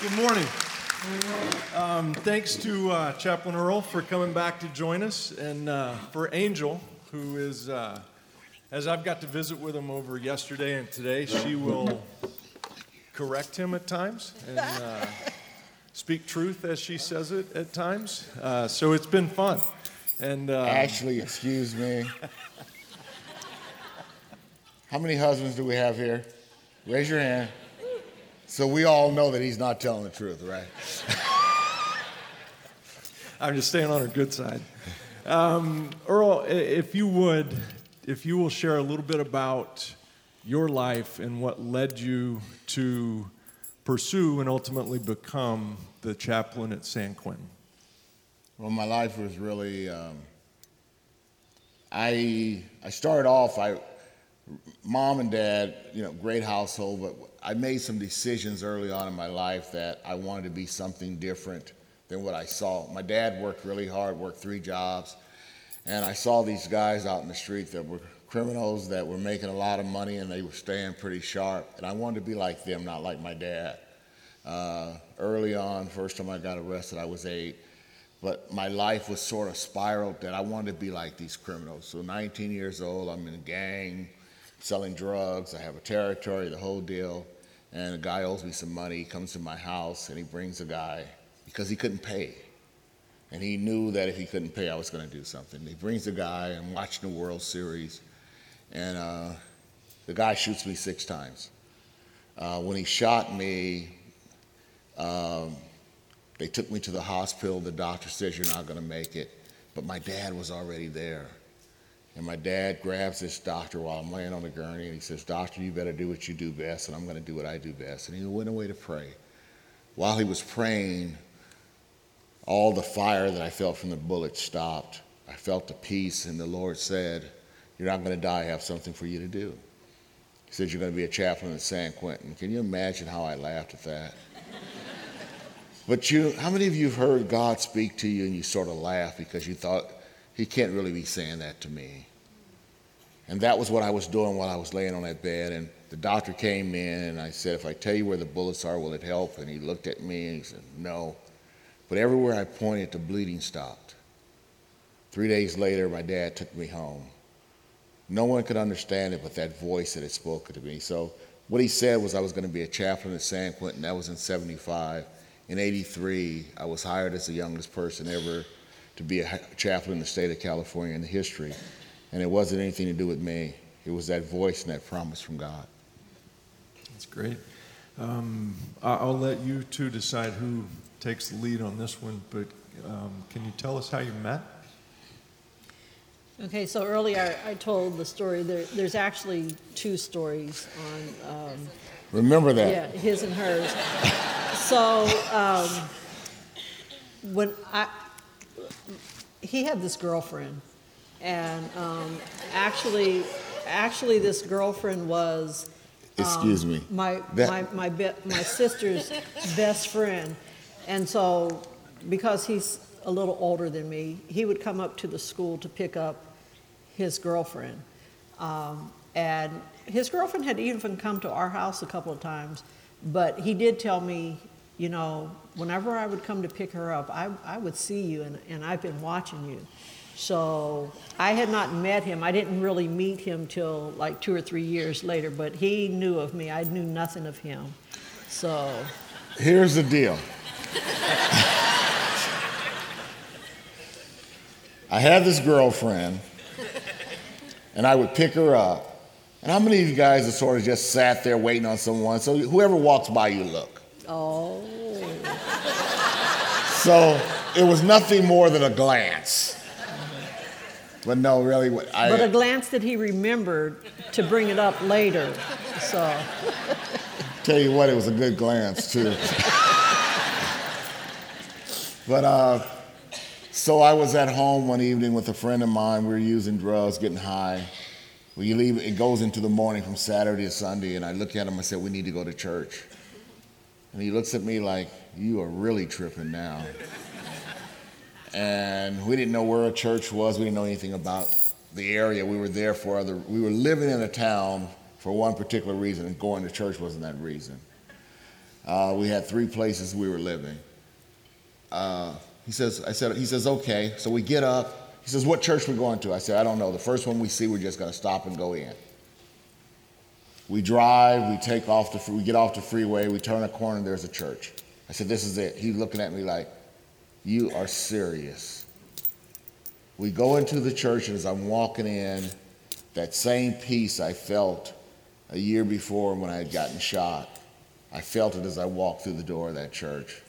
Good morning. Um, thanks to uh, Chaplain Earl for coming back to join us, and uh, for Angel, who is, uh, as I've got to visit with him over yesterday and today, she will correct him at times and uh, speak truth as she says it at times. Uh, so it's been fun. And uh, Ashley, excuse me. How many husbands do we have here? Raise your hand. So we all know that he's not telling the truth, right? I'm just staying on her good side. Um, Earl, if you would, if you will share a little bit about your life and what led you to pursue and ultimately become the chaplain at San Quentin. Well, my life was really. Um, I I started off. I mom and dad, you know, great household, but I made some decisions early on in my life that I wanted to be something different than what I saw. My dad worked really hard, worked three jobs, and I saw these guys out in the street that were criminals that were making a lot of money and they were staying pretty sharp, and I wanted to be like them, not like my dad. Uh, early on, first time I got arrested, I was eight but my life was sort of spiraled that I wanted to be like these criminals. So 19 years old, I'm in a gang, selling drugs. I have a territory, the whole deal. And a guy owes me some money. He comes to my house and he brings a guy because he couldn't pay. And he knew that if he couldn't pay, I was going to do something. He brings a guy. I'm watching the World Series, and uh, the guy shoots me six times. Uh, when he shot me, um, they took me to the hospital. The doctor says you're not going to make it. But my dad was already there. And my dad grabs this doctor while I'm laying on the gurney and he says, Doctor, you better do what you do best, and I'm going to do what I do best. And he went away to pray. While he was praying, all the fire that I felt from the bullet stopped. I felt the peace, and the Lord said, You're not going to die. I have something for you to do. He said, You're going to be a chaplain at San Quentin. Can you imagine how I laughed at that? But you, how many of you have heard God speak to you and you sort of laugh because you thought, He can't really be saying that to me? And that was what I was doing while I was laying on that bed. And the doctor came in and I said, If I tell you where the bullets are, will it help? And he looked at me and he said, No. But everywhere I pointed, the bleeding stopped. Three days later, my dad took me home. No one could understand it but that voice that had spoken to me. So what he said was I was going to be a chaplain at San Quentin. That was in 75. In 83, I was hired as the youngest person ever to be a chaplain in the state of California in the history. And it wasn't anything to do with me. It was that voice and that promise from God. That's great. Um, I- I'll let you two decide who takes the lead on this one, but um, can you tell us how you met? Okay, so earlier I told the story, there, there's actually two stories on, um, Remember that. yeah, his and hers. So, um, when I, he had this girlfriend, and, um, actually, actually this girlfriend was, Excuse me. my That- my my, be, my sister's best friend, and so because he's a little older than me, he would come up to the school to pick up his girlfriend, um, and his girlfriend had even come to our house a couple of times, but he did tell me, you know, whenever I would come to pick her up, I I would see you, and and I've been watching you. So I had not met him. I didn't really meet him till like two or three years later, but he knew of me. I knew nothing of him. So, Here's the deal. I had this girlfriend, and I would pick her up. And how many of you guys have sort of just sat there waiting on someone? So whoever walks by, you look. oh, So it was nothing more than a glance. But no, really, what I, but a glance that he remembered to bring it up later. So, Tell you what, it was a good glance too. but uh, so I was at home one evening with a friend of mine. We were using drugs, getting high. We leave. It goes into the morning from Saturday to Sunday, and I look at him. I said, "We need to go to church." And he looks at me like, "You are really tripping now." And we didn't know where a church was. We didn't know anything about the area. We were there for other. We were living in a town for one particular reason, and going to church wasn't that reason. Uh, we had three places we were living. Uh, he says, I said, he says, okay. So we get up. He says, what church we going to? I said, I don't know. The first one we see, we're just going to stop and go in. We drive, we take off the, we get off the freeway, we turn a corner, there's a church. I said, this is it. He's looking at me like, you are serious. We go into the church, and as I'm walking in, that same peace I felt a year before when I had gotten shot, I felt it as I walked through the door of that church.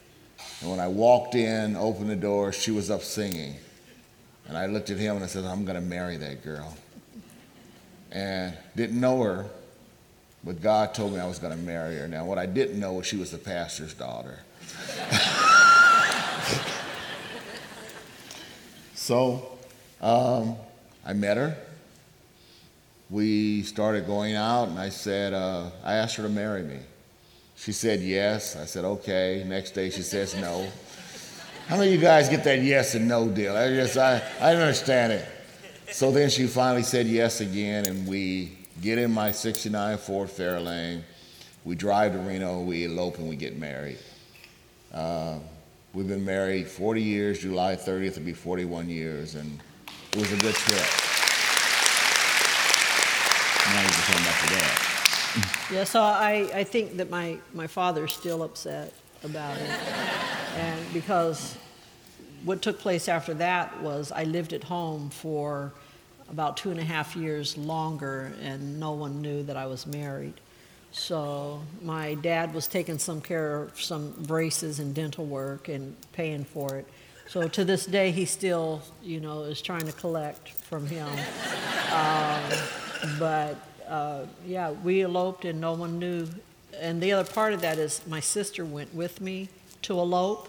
And when I walked in, opened the door, she was up singing. And I looked at him and I said, I'm going to marry that girl. And didn't know her, but God told me I was going to marry her. Now, what I didn't know was she was the pastor's daughter. so um, I met her. We started going out, and I said, uh, I asked her to marry me. She said yes. I said, okay. Next day, she says no. How many of you guys get that yes and no deal? I just, I, I understand it. So then she finally said yes again, and we get in my 69 Ford Fairlane. We drive to Reno, we elope, and we get married. Uh, we've been married 40 years. July 30th will be 41 years, and it was a good trip. Now you can come back that. Yeah, so I, I think that my, my father's still upset about it. And because what took place after that was I lived at home for about two and a half years longer, and no one knew that I was married. So my dad was taking some care of some braces and dental work and paying for it. So to this day, he still, you know, is trying to collect from him. Um, but uh, yeah, we eloped and no one knew. And the other part of that is my sister went with me to elope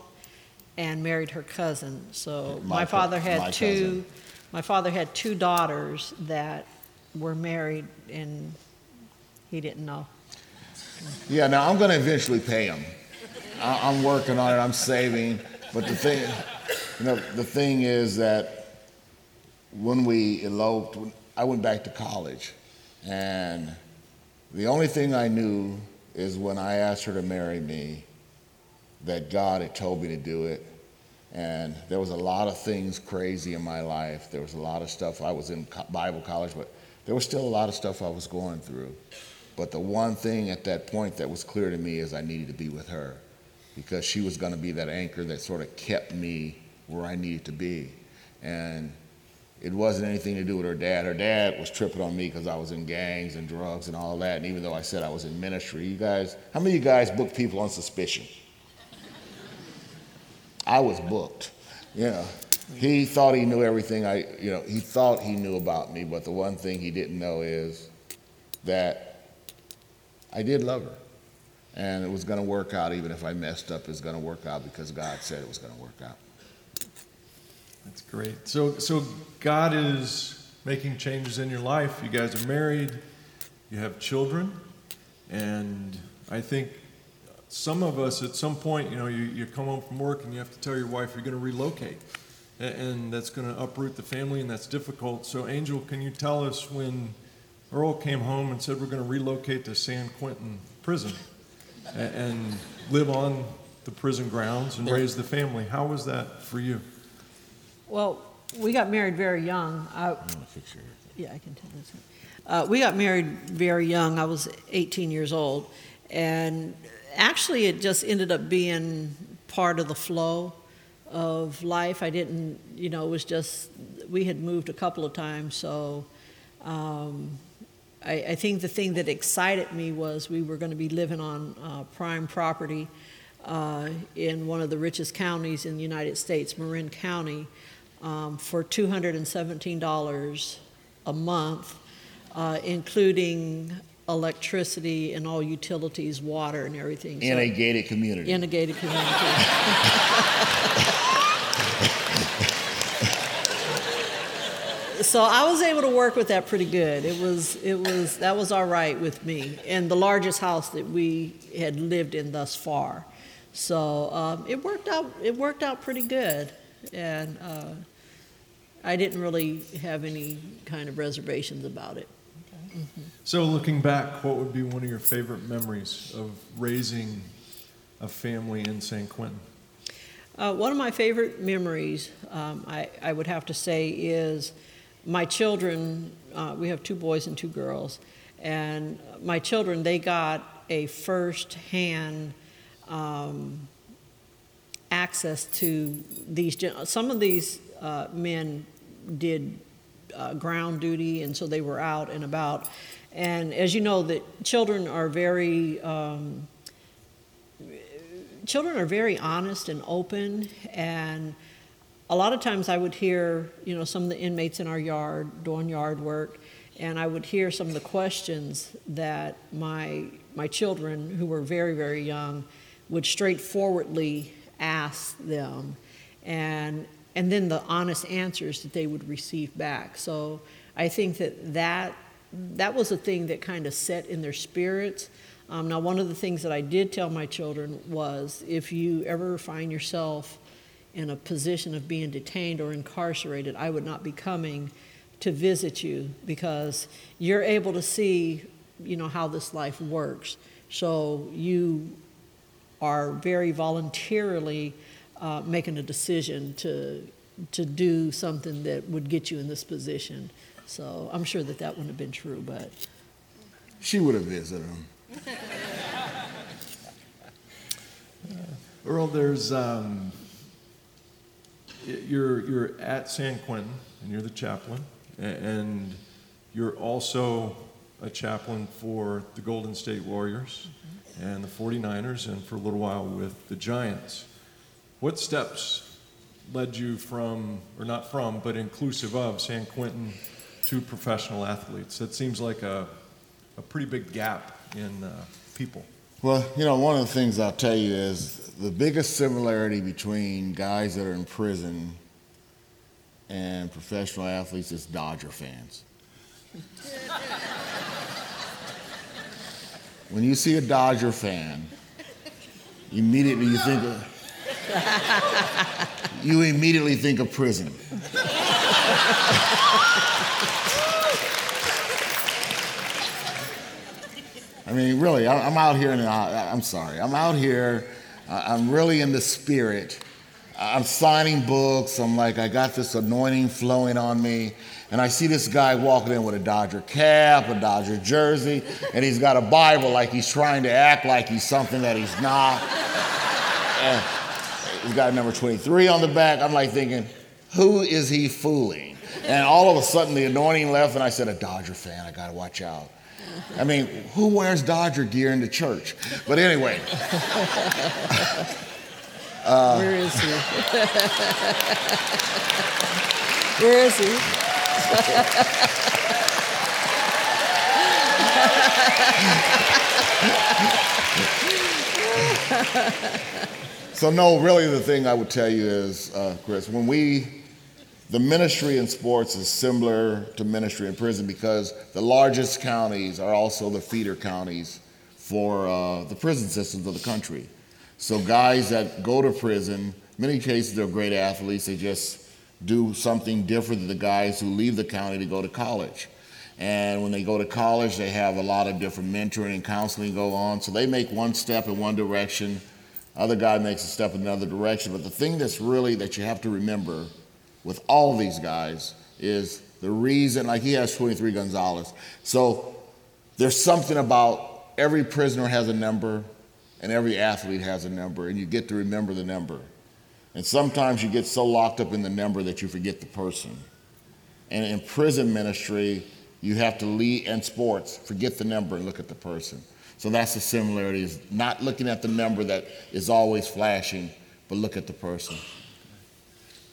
and married her cousin. So My my, father had my two. cousin. My father had two daughters that were married, and he didn't know. Yeah, now I'm going to eventually pay him. I, I'm working on it. I'm saving. But the thing, you know, the thing is that when we eloped, I went back to college, and the only thing I knew is when I asked her to marry me, that God had told me to do it. And there was a lot of things crazy in my life. There was a lot of stuff. I was in Bible college, but there was still a lot of stuff I was going through. But the one thing at that point that was clear to me is I needed to be with her because she was going to be that anchor that sort of kept me where I needed to be. And it wasn't anything to do with her dad. Her dad was tripping on me because I was in gangs and drugs and all that. And even though I said I was in ministry, you guys, how many of you guys book people on suspicion? I was booked. Yeah. he thought he knew everything I, you know, he thought he knew about me, but the one thing he didn't know is that I did love her. And it was going to work out, even if I messed up, it's going to work out because God said it was going to work out. That's great. So, so God is making changes in your life. You guys are married, you have children, and I think some of us at some point, you know, you, you come home from work and you have to tell your wife you're going to relocate, A- and that's going to uproot the family, and that's difficult. So, Angel, can you tell us when Earl came home and said we're going to relocate to San Quentin Prison a- and live on the prison grounds and raise the family? How was that for you? Well, we got married very young. I, I'm going to fix your Yeah, I can tell this. Uh, we got married very young. I was 18 years old. And actually, it just ended up being part of the flow of life. I didn't, you know, it was just, we had moved a couple of times. So um, I, I think the thing that excited me was we were going to be living on uh, prime property uh, in one of the richest counties in the United States, Marin County, um, for $217 a month, uh, including electricity and all utilities, water and everything. In So- a gated community. in a gated community. so I was able to work with that pretty good. It was it was that was all right with me, and the largest house that we had lived in thus far. So um, it worked out. It worked out pretty good, and uh, I didn't really have any kind of reservations about it. So, looking back, what would be one of your favorite memories of raising a family in San Quentin? Uh, one of my favorite memories, um, I, I would have to say, is my children. Uh, we have two boys and two girls, and my children they got a first-hand um, access to these. Some of these uh, men did uh, ground duty, and so they were out and about. And as you know, that children are very um, children are very honest and open and a lot of times i would hear you know some of the inmates in our yard doing yard work and i would hear some of the questions that my my children who were very very young would straightforwardly ask them and and then the honest answers that they would receive back. So i think that that that was a thing that kind of set in their spirits. Um, now, one of the things that I did tell my children was if you ever find yourself in a position of being detained or incarcerated, I would not be coming to visit you because you're able to see, you know, how this life works. So you are very voluntarily uh, making a decision to to do something that would get you in this position. So I'm sure that that wouldn't have been true, but She would have visited him. Earl, there's um, y- you're you're at San Quentin and you're the chaplain, and you're also a chaplain for the Golden State Warriors and the 49ers, and for a little while with the Giants. What steps led you from, or not from, but inclusive of San Quentin to professional athletes? That seems like a a pretty big gap in uh, people. Well, you know, one of the things I'll tell you is the biggest similarity between guys that are in prison and professional athletes is Dodger fans. when you see a Dodger fan, immediately you think of, you immediately think of prison. I mean, really, I- I'm out here, and uh, I'm sorry, I'm out here. I- I'm really in the spirit. I'm signing books. I'm like, I got this anointing flowing on me. And I see this guy walking in with a Dodger cap, a Dodger jersey, and he's got a Bible like he's trying to act like he's something that he's not. And he's got number 23 on the back. I'm like thinking, who is he fooling? And all of a sudden, the anointing left, and I said, a Dodger fan, I gotta watch out. I mean, who wears Dodger gear into church? But anyway, where is he? where is he? so no, really, the thing I would tell you is, uh, Chris, when we, the ministry in sports is similar to ministry in prison because the largest counties are also the feeder counties for uh, the prison systems of the country. So guys that go to prison, many cases they're great athletes. They just do something different than the guys who leave the county to go to college. And when they go to college, they have a lot of different mentoring and counseling go on. So they make one step in one direction, other guy makes a step in another direction. But the thing that's really that you have to remember with all these guys is the reason, like he has 23 Gonzalez. So there's something about every prisoner has a number and every athlete has a number, and you get to remember the number. And sometimes you get so locked up in the number that you forget the person. And in prison ministry, you have to lead in sports, forget the number and look at the person. So that's the similarity is not looking at the number that is always flashing, but look at the person.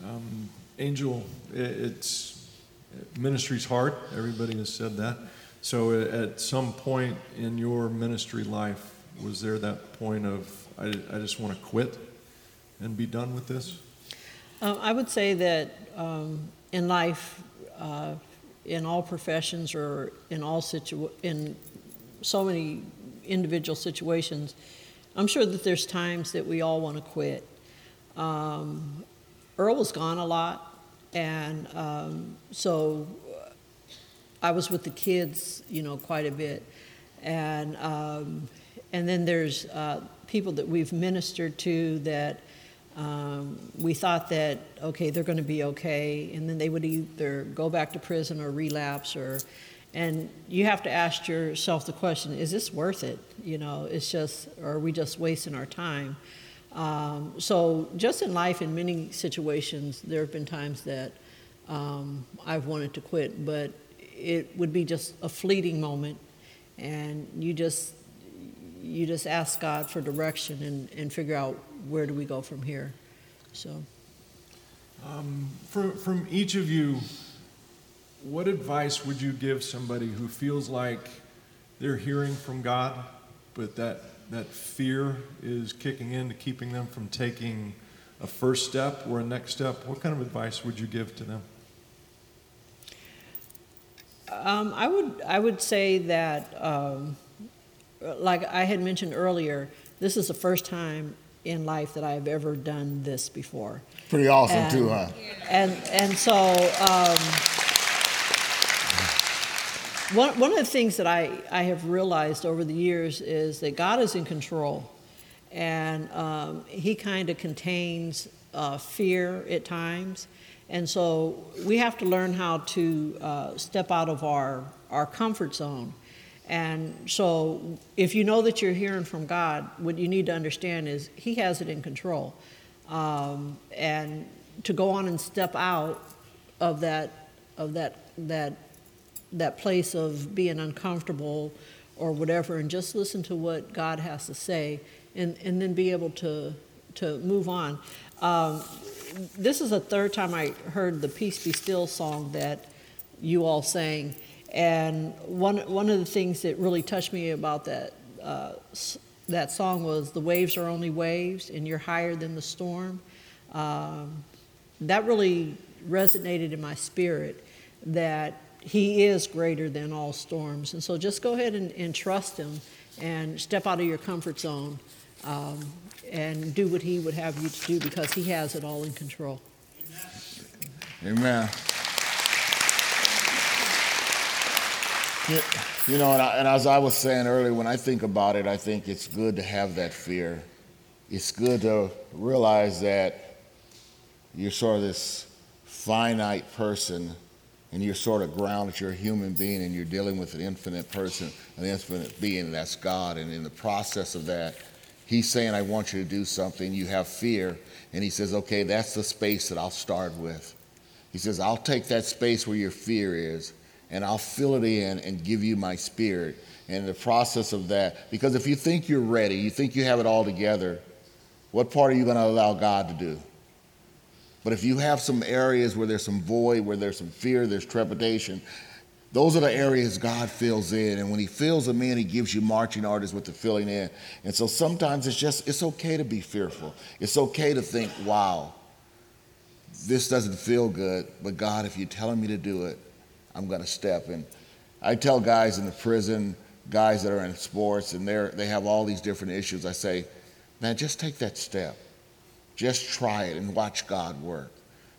Um, Angel, it's ministry's hard. Everybody has said that. So, at some point in your ministry life, was there that point of I, I just want to quit and be done with this? Uh, I would say that um, in life, uh, in all professions or in all situ- in so many individual situations, I'm sure that there's times that we all want to quit. Um, Earl was gone a lot, and um, so uh, I was with the kids, you know, quite a bit, and um, and then there's uh, people that we've ministered to that um, we thought that, okay, they're going to be okay, and then they would either go back to prison or relapse or. And you have to ask yourself the question: Is this worth it? You know, it's just, or are we just wasting our time? Um, so, just in life, in many situations, there have been times that um, I've wanted to quit, but it would be just a fleeting moment, and you just you just ask God for direction and, and figure out where do we go from here. So, um, from from each of you, what advice would you give somebody who feels like they're hearing from God, but that that fear is kicking in to keeping them from taking a first step or a next step? What kind of advice would you give to them? Um, I would I would say that, um, like I had mentioned earlier, this is the first time in life that I've ever done this before. Pretty awesome and, too, huh? And and so um, one one of the things that I I have realized over the years is that God is in control, and um, He kind of contains uh, fear at times and so we have to learn how to uh, step out of our, our comfort zone. And so if you know that you're hearing from God, what you need to understand is He has it in control. Um, and to go on and step out of that, of that, that, that place of being uncomfortable or whatever, and just listen to what God has to say, and, and then be able to, to move on. Um, this is the third time I heard the Peace Be Still song that you all sang. And one, one of the things that really touched me about that, uh, that song was the waves are only waves and you're higher than the storm. Um, that really resonated in my spirit that he is greater than all storms. And so just go ahead and, and trust him and step out of your comfort zone. Um, and do what He would have you to do because He has it all in control. Amen. You know, and, I, and, as I was saying earlier, when I think about it, I think it's good to have that fear. It's good to realize that you're sort of this finite person and you're sort of grounded, you're a human being, and you're dealing with an infinite person, an infinite being, that's God. And in the process of that, He's saying, I want you to do something. You have fear. And he says, okay, that's the space that I'll start with. He says, I'll take that space where your fear is and I'll fill it in and give you my spirit. And in the process of that, because if you think you're ready, you think you have it all together, what part are you going to allow God to do? But if you have some areas where there's some void, where there's some fear, there's trepidation, those are the areas God fills in. And when He fills them in, He gives you marching orders with the filling in. And so sometimes it's just, it's okay to be fearful. It's okay to think, wow, this doesn't feel good. But God, if you're telling me to do it, I'm going to step. And I tell guys in the prison, guys that are in sports, and they're, they have all these different issues, I say, man, just take that step. Just try it and watch God work.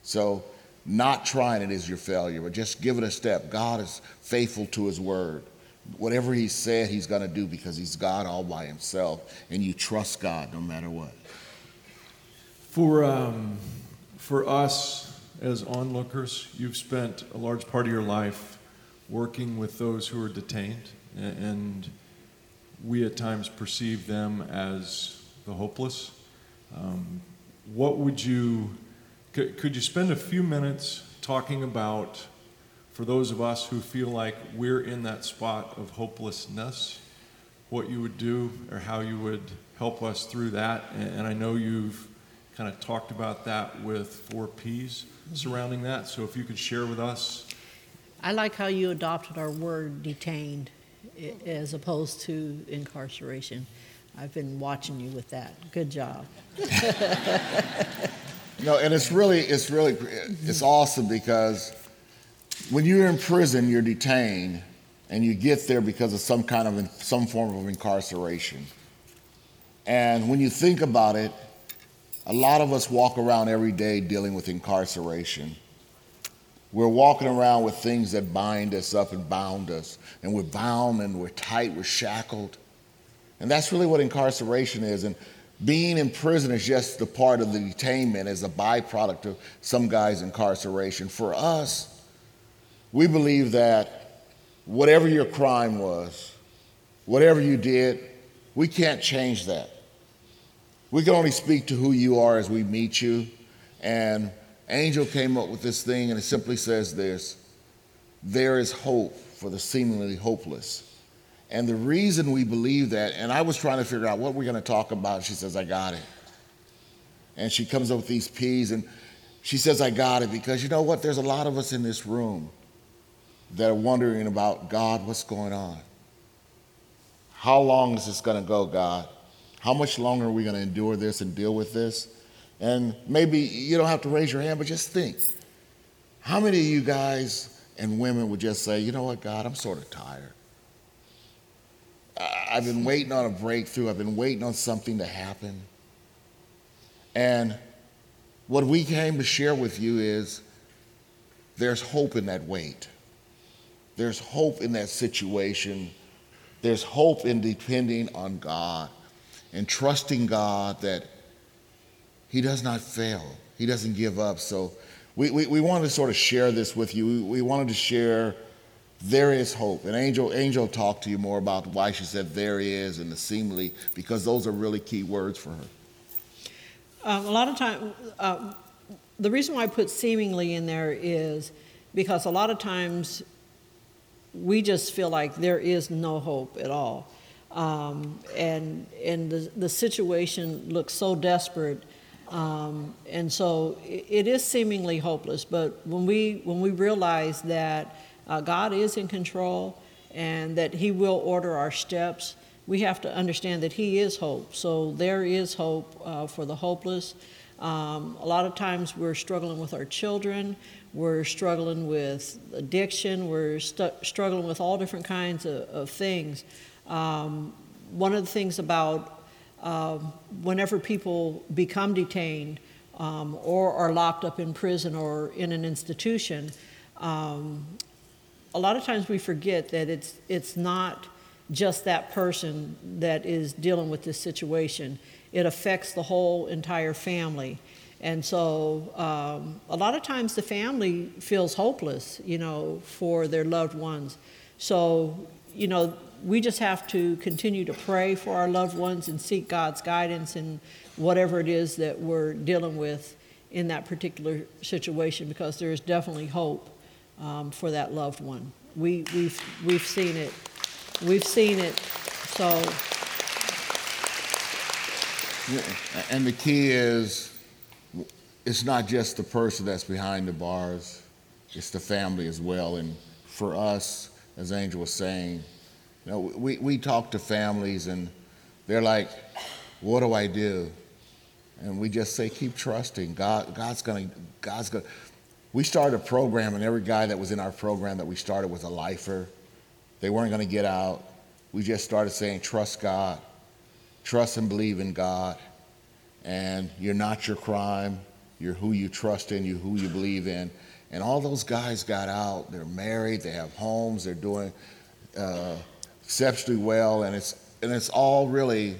So, not trying it is your failure, but just give it a step. God is faithful to his word. Whatever he said, he's going to do because he's God all by himself, and you trust God no matter what. For, um, for us as onlookers, you've spent a large part of your life working with those who are detained, and we at times perceive them as the hopeless. Um, what would you could, could you spend a few minutes talking about, for those of us who feel like we're in that spot of hopelessness, what you would do or how you would help us through that? And, and I know you've kind of talked about that with four P's surrounding that. So if you could share with us. I like how you adopted our word detained as opposed to incarceration. I've been watching you with that. Good job. No, and it's really, it's really, it's awesome because when you're in prison, you're detained, and you get there because of some kind of some form of incarceration. And when you think about it, a lot of us walk around every day dealing with incarceration. We're walking around with things that bind us up and bound us, and we're bound and we're tight, we're shackled. And that's really what incarceration is. And being in prison is just the part of the detainment, as a byproduct of some guys' incarceration. For us, we believe that whatever your crime was, whatever you did, we can't change that. We can only speak to who you are as we meet you. And Angel came up with this thing, and it simply says this there is hope for the seemingly hopeless. And the reason we believe that, and I was trying to figure out what we're going to talk about, she says, I got it. And she comes up with these P's, and she says, I got it because you know what? There's a lot of us in this room that are wondering about God, what's going on? How long is this going to go, God? How much longer are we going to endure this and deal with this? And maybe you don't have to raise your hand, but just think. How many of you guys and women would just say, you know what, God, I'm sort of tired. I've been waiting on a breakthrough. I've been waiting on something to happen. And what we came to share with you is there's hope in that wait. There's hope in that situation. There's hope in depending on God and trusting God that He does not fail, He doesn't give up. So we, we, we wanted to sort of share this with you. We, we wanted to share there is hope. And Angel, Angel talked to you more about why she said there is and the seemingly, because those are really key words for her. Um, a lot of time, uh, the reason why I put seemingly in there is because a lot of times we just feel like there is no hope at all. Um, and and the, the situation looks so desperate. Um, and so it, it is seemingly hopeless. But when we, when we realize that uh, God is in control and that He will order our steps. We have to understand that He is hope. So there is hope uh, for the hopeless. Um, a lot of times we're struggling with our children, we're struggling with addiction, we're struggling with all different kinds of, of things. Um, one of the things about uh, whenever people become detained um, or are locked up in prison or in an institution, um, a lot of times we forget that it's, it's not just that person that is dealing with this situation. It affects the whole entire family. And so um, a lot of times the family feels hopeless, you know, for their loved ones. So, you know, we just have to continue to pray for our loved ones and seek God's guidance in whatever it is that we're dealing with in that particular situation because there is definitely hope um, for that loved one. We, we've, we've seen it. We've seen it. So. And the key is it's not just the person that's behind the bars, it's the family as well. And for us, as Angel was saying, you know, we, we talk to families and they're like, what do I do? And we just say, keep trusting. God, God's gonna, God's gonna, we started a program, and every guy that was in our program that we started was a lifer. They weren't going to get out. We just started saying, trust God, trust and believe in God. And you're not your crime. You're who you trust in, you're who you believe in. And all those guys got out. They're married. They have homes. They're doing uh, exceptionally well. And it's and it's all really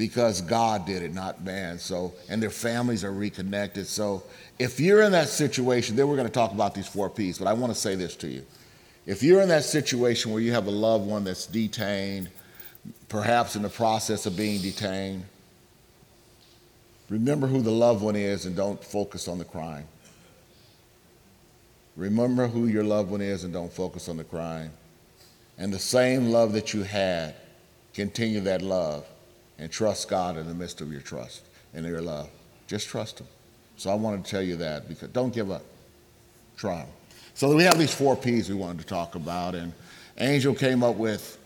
because God did it, not man. So, and their families are reconnected. So, if you're in that situation, then we're going to talk about these four P's, but I want to say this to you. If you're in that situation where you have a loved one that's detained, perhaps in the process of being detained, remember who the loved one is and don't focus on the crime. Remember who your loved one is and don't focus on the crime. And the same love that you had, continue that love and trust God in the midst of your trust and your love. Just trust Him. So I wanted to tell you that because don't give up. Try them. So we have these four P's we wanted to talk about, and Angel came up with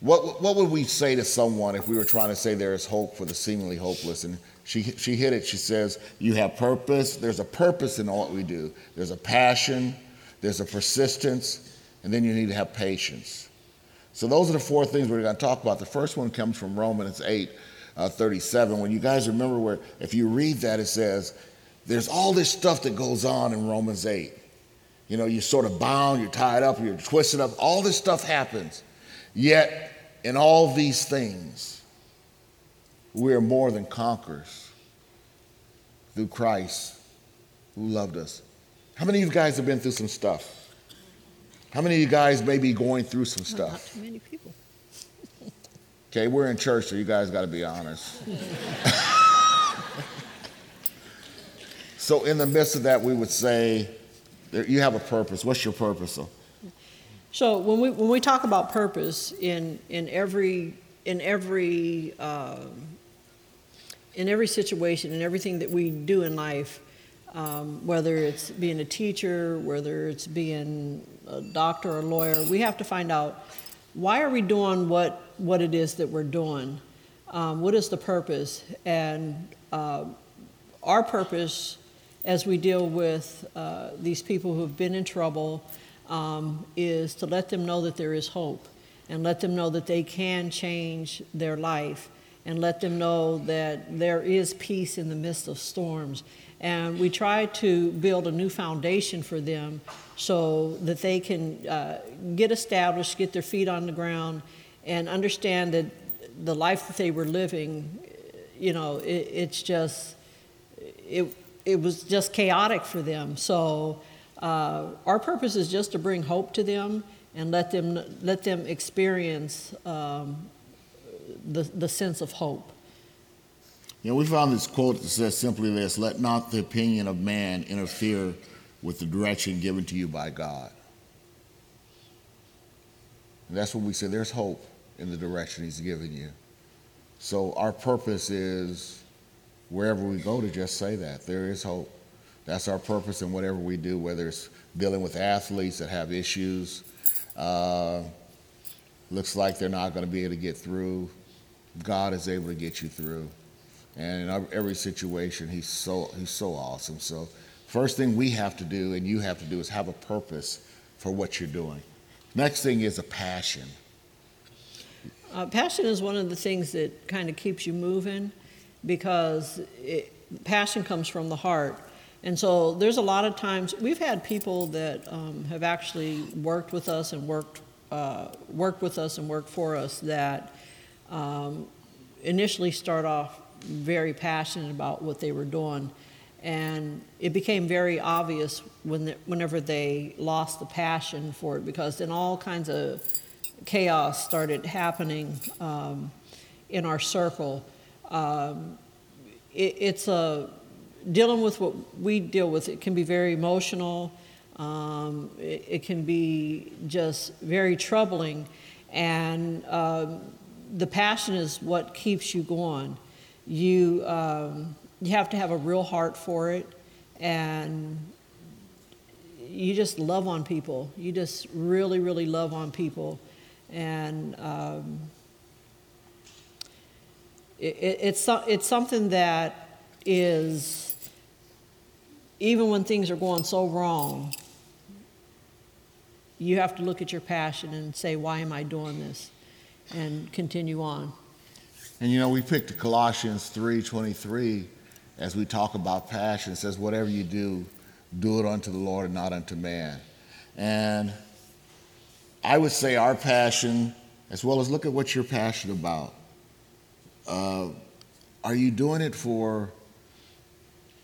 what, what would we say to someone if we were trying to say there is hope for the seemingly hopeless? And she, she hit it. She says, You have purpose. There's a purpose in all what we do, there's a passion, there's a persistence, and then you need to have patience. So those are the four things we're going to talk about. The first one comes from Romans 8, uh, 37. When you guys remember where, if you read that, it says, there's all this stuff that goes on in Romans 8. You know, you're sort of bound, you're tied up, you're twisted up, all this stuff happens. Yet, in all these things, we are more than conquerors through Christ who loved us. How many of you guys have been through some stuff? How many of you guys may be going through some stuff? Not too many people. Okay, we're in church, so you guys got to be honest. so, in the midst of that, we would say, you have a purpose. What's your purpose? So when we when we talk about purpose in in every in every um, in every situation in everything that we do in life, um, whether it's being a teacher, whether it's being a doctor or a lawyer, we have to find out why are we doing what what it is that we're doing. Um, what is the purpose? And uh, our purpose as we deal with uh, these people who have been in trouble um, is to let them know that there is hope and let them know that they can change their life and let them know that there is peace in the midst of storms. And we try to build a new foundation for them so that they can uh, get established, get their feet on the ground, and understand that the life that they were living, you know, it, it's just, it, it was just chaotic for them. So uh, our purpose is just to bring hope to them and let them let them experience um, the the sense of hope. You know, we found this quote that says simply this Let not the opinion of man interfere with the direction given to you by God. And that's what we say there's hope in the direction He's given you. So our purpose is wherever we go to just say that there is hope. That's our purpose in whatever we do, whether it's dealing with athletes that have issues. Uh, looks like they're not going to be able to get through. God is able to get you through. And in every situation, he's so, he's so awesome. So, first thing we have to do and you have to do is have a purpose for what you're doing. Next thing is a passion. Uh, passion is one of the things that kind of keeps you moving because it, passion comes from the heart. And so there's a lot of times we've had people that um, have actually worked with us and worked uh, worked with us and worked for us that um, initially start off very passionate about what they were doing, and it became very obvious when the, whenever they lost the passion for it because then all kinds of chaos started happening um, in our circle. Um, it, it's a dealing with what we deal with. It can be very emotional. Um, it, it, can be just very troubling, and um, the passion is what keeps you going. You um, you have to have a real heart for it, and you just love on people. You just really, really love on people, and um, it, it, it's it's something that is even when things are going so wrong, you have to look at your passion and say, why am I doing this? And continue on. And you know, we picked Colossians 3:23 as we talk about passion. It says, whatever you do, do it unto the Lord and not unto man. And I would say our passion, as well as look at what you're passionate about. Uh, are you doing it for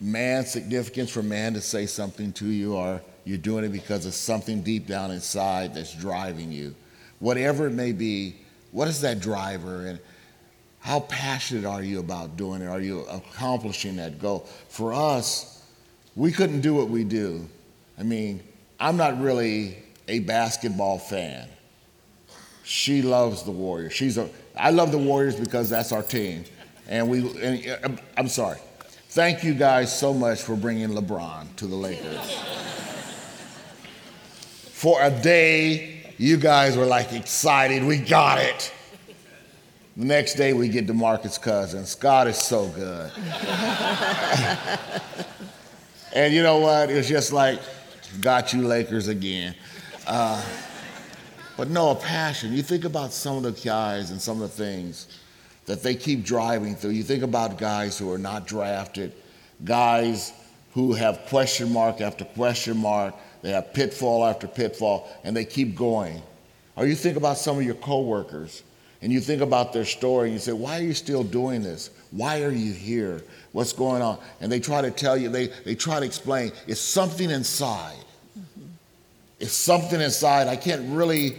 man's significance, for man to say something to you, or you're doing it because of something deep down inside that's driving you? Whatever it may be, what is that driver? And how passionate are you about doing it? Are you accomplishing that goal? For us, we couldn't do what we do. I mean, I'm not really a basketball fan. She loves the Warriors. She's a. I love the Warriors because that's our team, and we. And, uh, I'm sorry. Thank you guys so much for bringing LeBron to the Lakers. for a day, you guys were like excited. We got it. The next day, we get to DeMarcus Cousins. God is so good. and you know what? It's just like, got you, Lakers, again. Uh, but no, a passion. You think about some of the guys and some of the things that they keep driving through. You think about guys who are not drafted, guys who have question mark after question mark, they have pitfall after pitfall, and they keep going. Or you think about some of your coworkers and you think about their story and you say, Why are you still doing this? Why are you here? What's going on? And they try to tell you, they, they try to explain. It's something inside. Mm-hmm. It's something inside. I can't really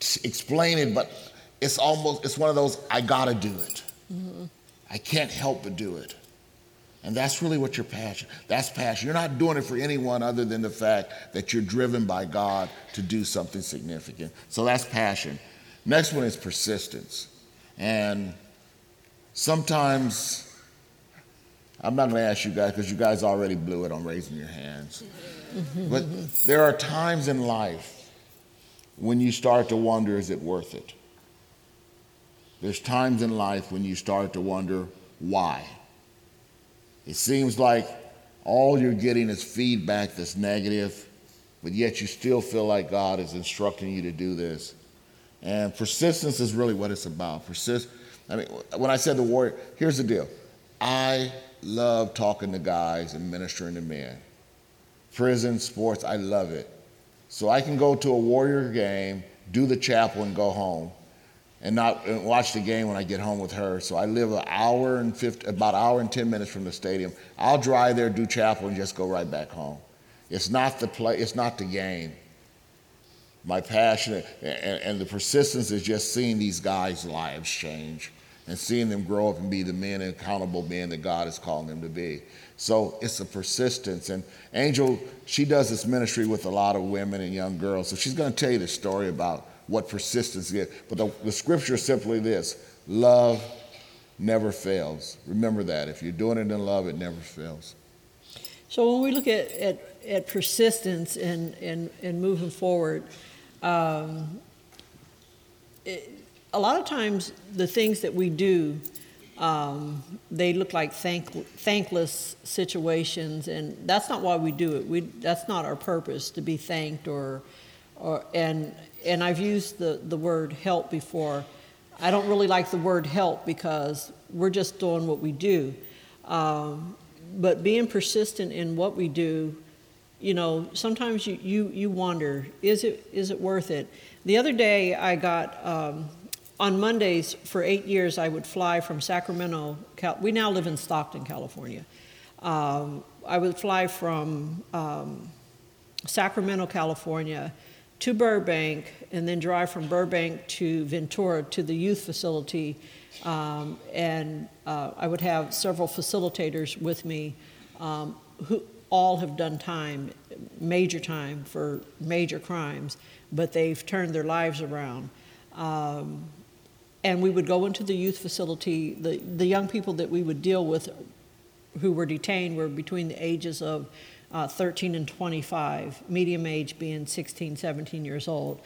t- explain it, but it's almost, it's one of those, I gotta do it. Mm-hmm. I can't help but do it. And that's really what your passion. That's passion. You're not doing it for anyone other than the fact that you're driven by God to do something significant. So that's passion. Next one is persistence. And sometimes I'm not going to ask you guys because you guys already blew it on raising your hands. but there are times in life when you start to wonder is it worth it? There's times in life when you start to wonder why. It seems like all you're getting is feedback that's negative, but yet you still feel like God is instructing you to do this. And persistence is really what it's about. Persist. I mean, when I said the warrior, here's the deal. I love talking to guys and ministering to men. Prison, sports, I love it. So I can go to a warrior game, do the chapel, and go home and not and watch the game when I get home with her. So I live an hour and 50, about an hour and 10 minutes from the stadium. I'll drive there, do chapel, and just go right back home. It's not the play, it's not the game. My passion and, and the persistence is just seeing these guys' lives change and seeing them grow up and be the men and accountable men that God is calling them to be. So it's a persistence. And Angel, she does this ministry with a lot of women and young girls. So she's going to tell you the story about what persistence is. But the, the scripture is simply this love never fails. Remember that. If you're doing it in love, it never fails. So when we look at, at, at persistence and, and, and moving forward, um, it, a lot of times the things that we do, um, they look like thank, thankless situations, and that's not why we do it. We, that's not our purpose to be thanked or, or and and I've used the, the word help before. I don't really like the word help because we're just doing what we do. Um, but being persistent in what we do, you know, sometimes you, you, you wonder, is it, is it worth it? The other day I got, um, on Mondays for eight years, I would fly from Sacramento. Cal- we now live in Stockton, California. Um, I would fly from um, Sacramento, California to Burbank and then drive from Burbank to Ventura to the youth facility. Um, and uh, I would have several facilitators with me um, who all have done time, major time for major crimes, but they've turned their lives around. Um, and we would go into the youth facility. The, the young people that we would deal with who were detained were between the ages of uh, 13 and 25, medium age being 16, 17 years old.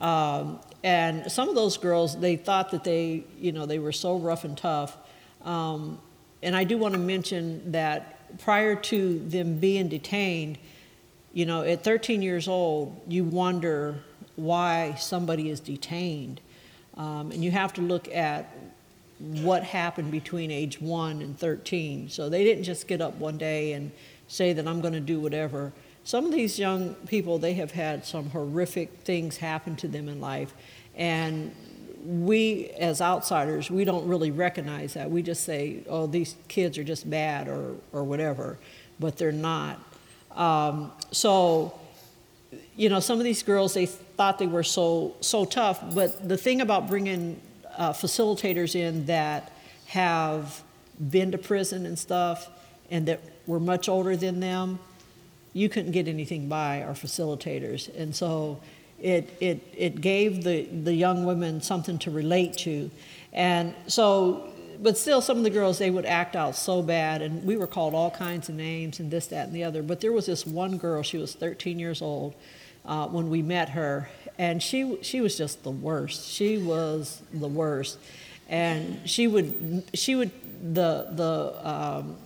Um, and some of those girls, they thought that they, you know, they were so rough and tough. Um, and I do want to mention that prior to them being detained, you know, at 13 years old, you wonder why somebody is detained. Um, and you have to look at what happened between age 1 and 13. So they didn't just get up one day and say that I'm going to do whatever. Some of these young people, they have had some horrific things happen to them in life. And we, as outsiders, we don't really recognize that. We just say, oh, these kids are just bad or, or whatever, but they're not. Um, so, you know, some of these girls, they thought they were so, so tough, but the thing about bringing uh, facilitators in that have been to prison and stuff and that were much older than them, you couldn't get anything by our facilitators. And so it, it, it gave the, the young women something to relate to. And so, but still, some of the girls, they would act out so bad, and we were called all kinds of names and this, that, and the other. But there was this one girl, she was 13 years old uh, when we met her, and she, she was just the worst. She was the worst. And she would, she would, the, the, um,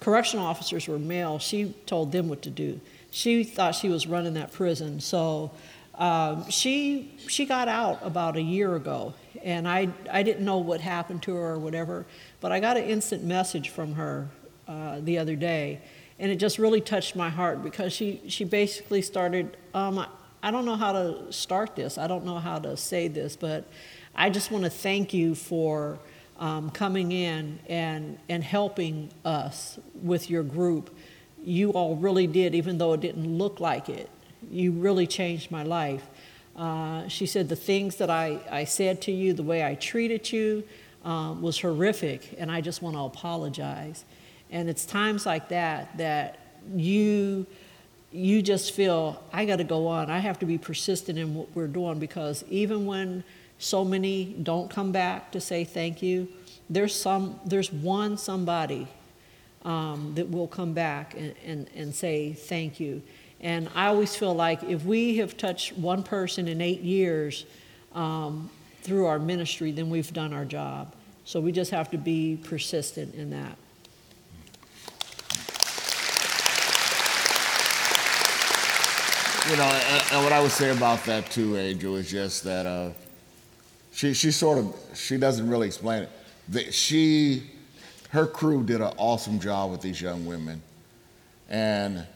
correctional officers were male, she told them what to do. She thought she was running that prison. So um, she, she got out about a year ago, and I, I didn't know what happened to her or whatever, but I got an instant message from her uh, the other day, and it just really touched my heart because she, she basically started, um, I, I don't know how to start this, I don't know how to say this, but I just want to thank you for um, coming in and, and helping us with your group. You all really did, even though it didn't look like it. You really changed my life. Uh, she said the things that I, I said to you, the way I treated you, um, was horrific, and I just want to apologize. And it's times like that that you you just feel I got to go on. I have to be persistent in what we're doing because even when so many don't come back to say thank you, there's some there's one somebody um, that will come back and, and, and say thank you. And I always feel like if we have touched one person in eight years um, through our ministry, then we've done our job. So we just have to be persistent in that. You know, and, what I would say about that too, Angel, is just that uh, she she sort of she doesn't really explain it. That she, her crew did an awesome job with these young women, and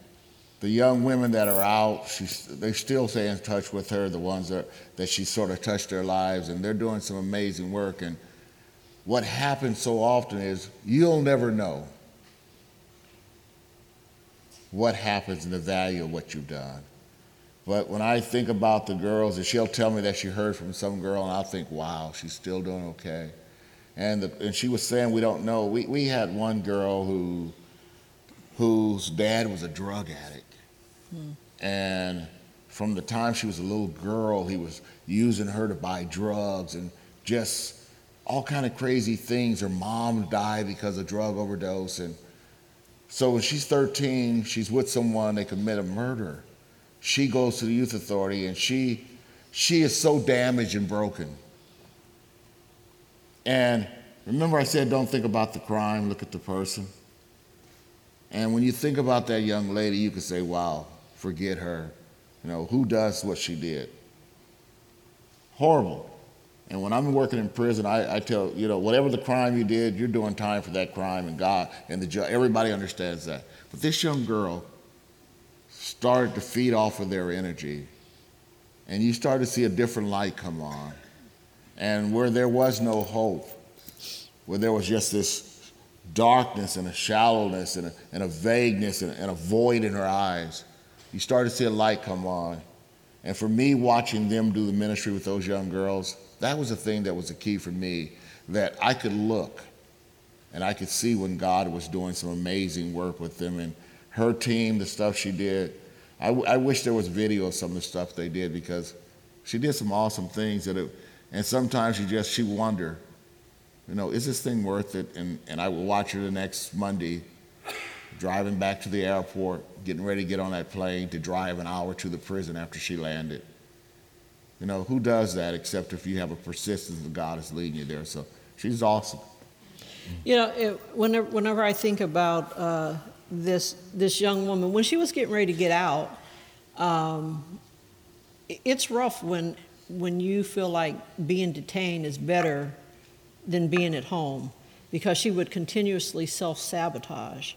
the young women that are out, she, they still stay in touch with her. The ones that that she sort of touched their lives, and they're doing some amazing work. And what happens so often is you'll never know what happens and the value of what you've done. But when I think about the girls, and she'll tell me that she heard from some girl, and I'll think, wow, she's still doing okay. And, the, and she was saying, we don't know. We, we had one girl who, whose dad was a drug addict. And from the time she was a little girl, he was using her to buy drugs and just all kind of crazy things. Her mom died because of drug overdose. And so when she's 13, she's with someone, they commit a murder she goes to the youth authority and she she is so damaged and broken. And remember I said don't think about the crime, look at the person. And when you think about that young lady, you can say, wow, forget her. You know, who does what she did? Horrible. And when I'm working in prison, I, I, tell, you know, whatever the crime you did, you're doing time for that crime, and God and the judge, everybody understands that. But this young girl, started to feed off of their energy. And you start to see a different light come on. And where there was no hope, where there was just this darkness and a shallowness and a, and a vagueness and, and a void in her eyes, you start to see a light come on. And for me, watching them do the ministry with those young girls, that was the thing that was the key for me, that I could look and I could see when God was doing some amazing work with them and her team, the stuff she did. I, I wish there was video of some of the stuff they did because she did some awesome things that it, and sometimes you just she wonder, you know, is this thing worth it? And and I will watch her the next Monday, driving back to the airport, getting ready to get on that plane to drive an hour to the prison after she landed. You know, who does that except if you have a persistence that God is leading you there? So she's awesome. You know, it, whenever, whenever I think about uh, this this young woman when she was getting ready to get out. Um, it's rough when when you feel like being detained is better than being at home because she would continuously self sabotage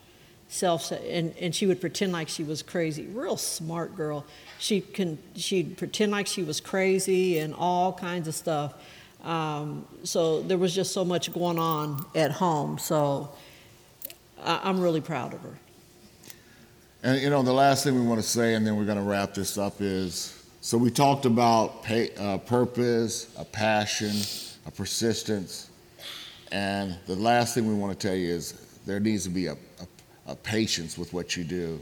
self and, and she would pretend like she was crazy. Real smart girl. She can she'd pretend like she was crazy and all kinds of stuff. Um, so there was just so much going on at home. So I, i'm really proud of her. And you know, the last thing we want to say, and then we're going to wrap this up, is so we talked about pay, uh, purpose, a passion, a persistence, and the last thing we want to tell you is there needs to be a, a, patience with what you do.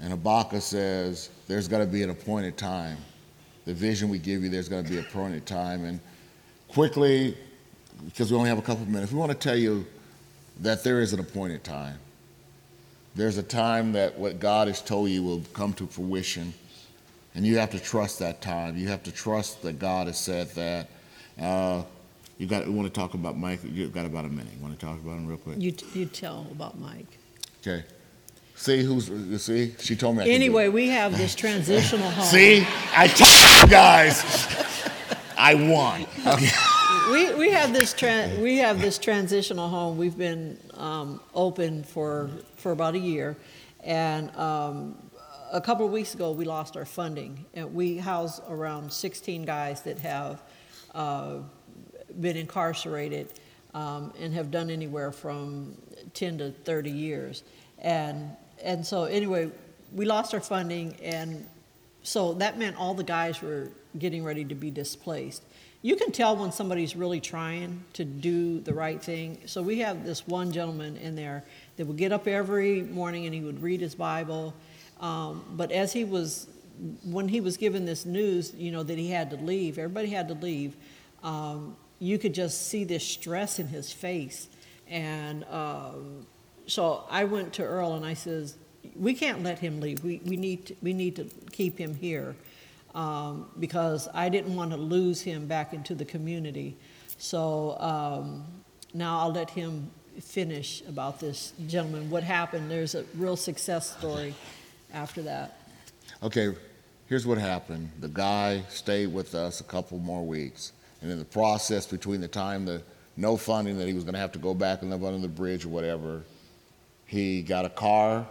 And Habakkuk says There's going to be an appointed time. The vision we give you, there's going to be an appointed time. And quickly, because we only have a couple of minutes, we want to tell you that there is an appointed time. There's a time that what God has told you will come to fruition, and you have to trust that time. You have to trust that God has said that. Uh, you got. We want to talk about Mike. You've got about a minute. You want to talk about him real quick? You, you tell about Mike. Okay. See who's you see? She told me. I anyway, we have this transitional home. see, I told you guys, I won. Okay we, we have this tra- we have this transitional home. We've been um, open for for about a year, and um, a couple of weeks ago we lost our funding, and we house around 16 guys that have uh, been incarcerated um, and have done anywhere from 10 to 30 years. And, and so, anyway, we lost our funding, and so that meant all the guys were getting ready to be displaced. You can tell when somebody's really trying to do the right thing. So we have this one gentleman in there that would get up every morning and he would read his Bible. Um, but as he was, when he was given this news, you know, that he had to leave, everybody had to leave, um, you could just see this stress in his face. And um, so I went to Earl and I says, we can't let him leave. We, we, need, to, we need to keep him here um, because I didn't want to lose him back into the community. So um, now I'll let him finish about this gentleman. What happened? There's a real success story after that. Okay, here's what happened. The guy stayed with us a couple more weeks. And in the process between the time the no funding that he was going to have to go back and live under the bridge or whatever, he got a car,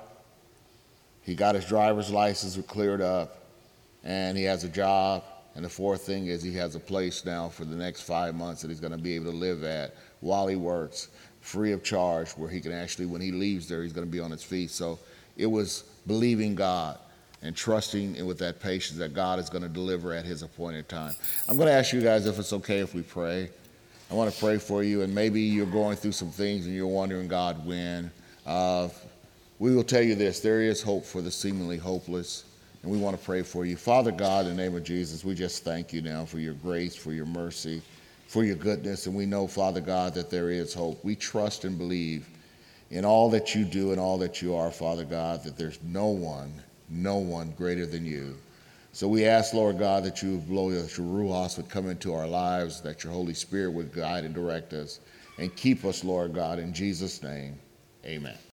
he got his driver's license cleared up, and he has a job. And the fourth thing is he has a place now for the next five months that he's going to be able to live at while he works, free of charge, where he can actually, when he leaves there, he's going to be on his feet. So it was believing God and trusting in with that patience that God is going to deliver at his appointed time. I'm going to ask you guys if it's okay if we pray. I want to pray for you, and maybe you're going through some things and you're wondering, God, when. Uh, we will tell you this there is hope for the seemingly hopeless, and we want to pray for you. Father God, in the name of Jesus, we just thank you now for your grace, for your mercy, for your goodness, and we know, Father God, that there is hope. We trust and believe in all that you do and all that you are, Father God, that there's no one, no one greater than you. So we ask, Lord God, that you would blow your Ruach would come into our lives, that your Holy Spirit would guide and direct us, and keep us, Lord God, in Jesus' name. Amen.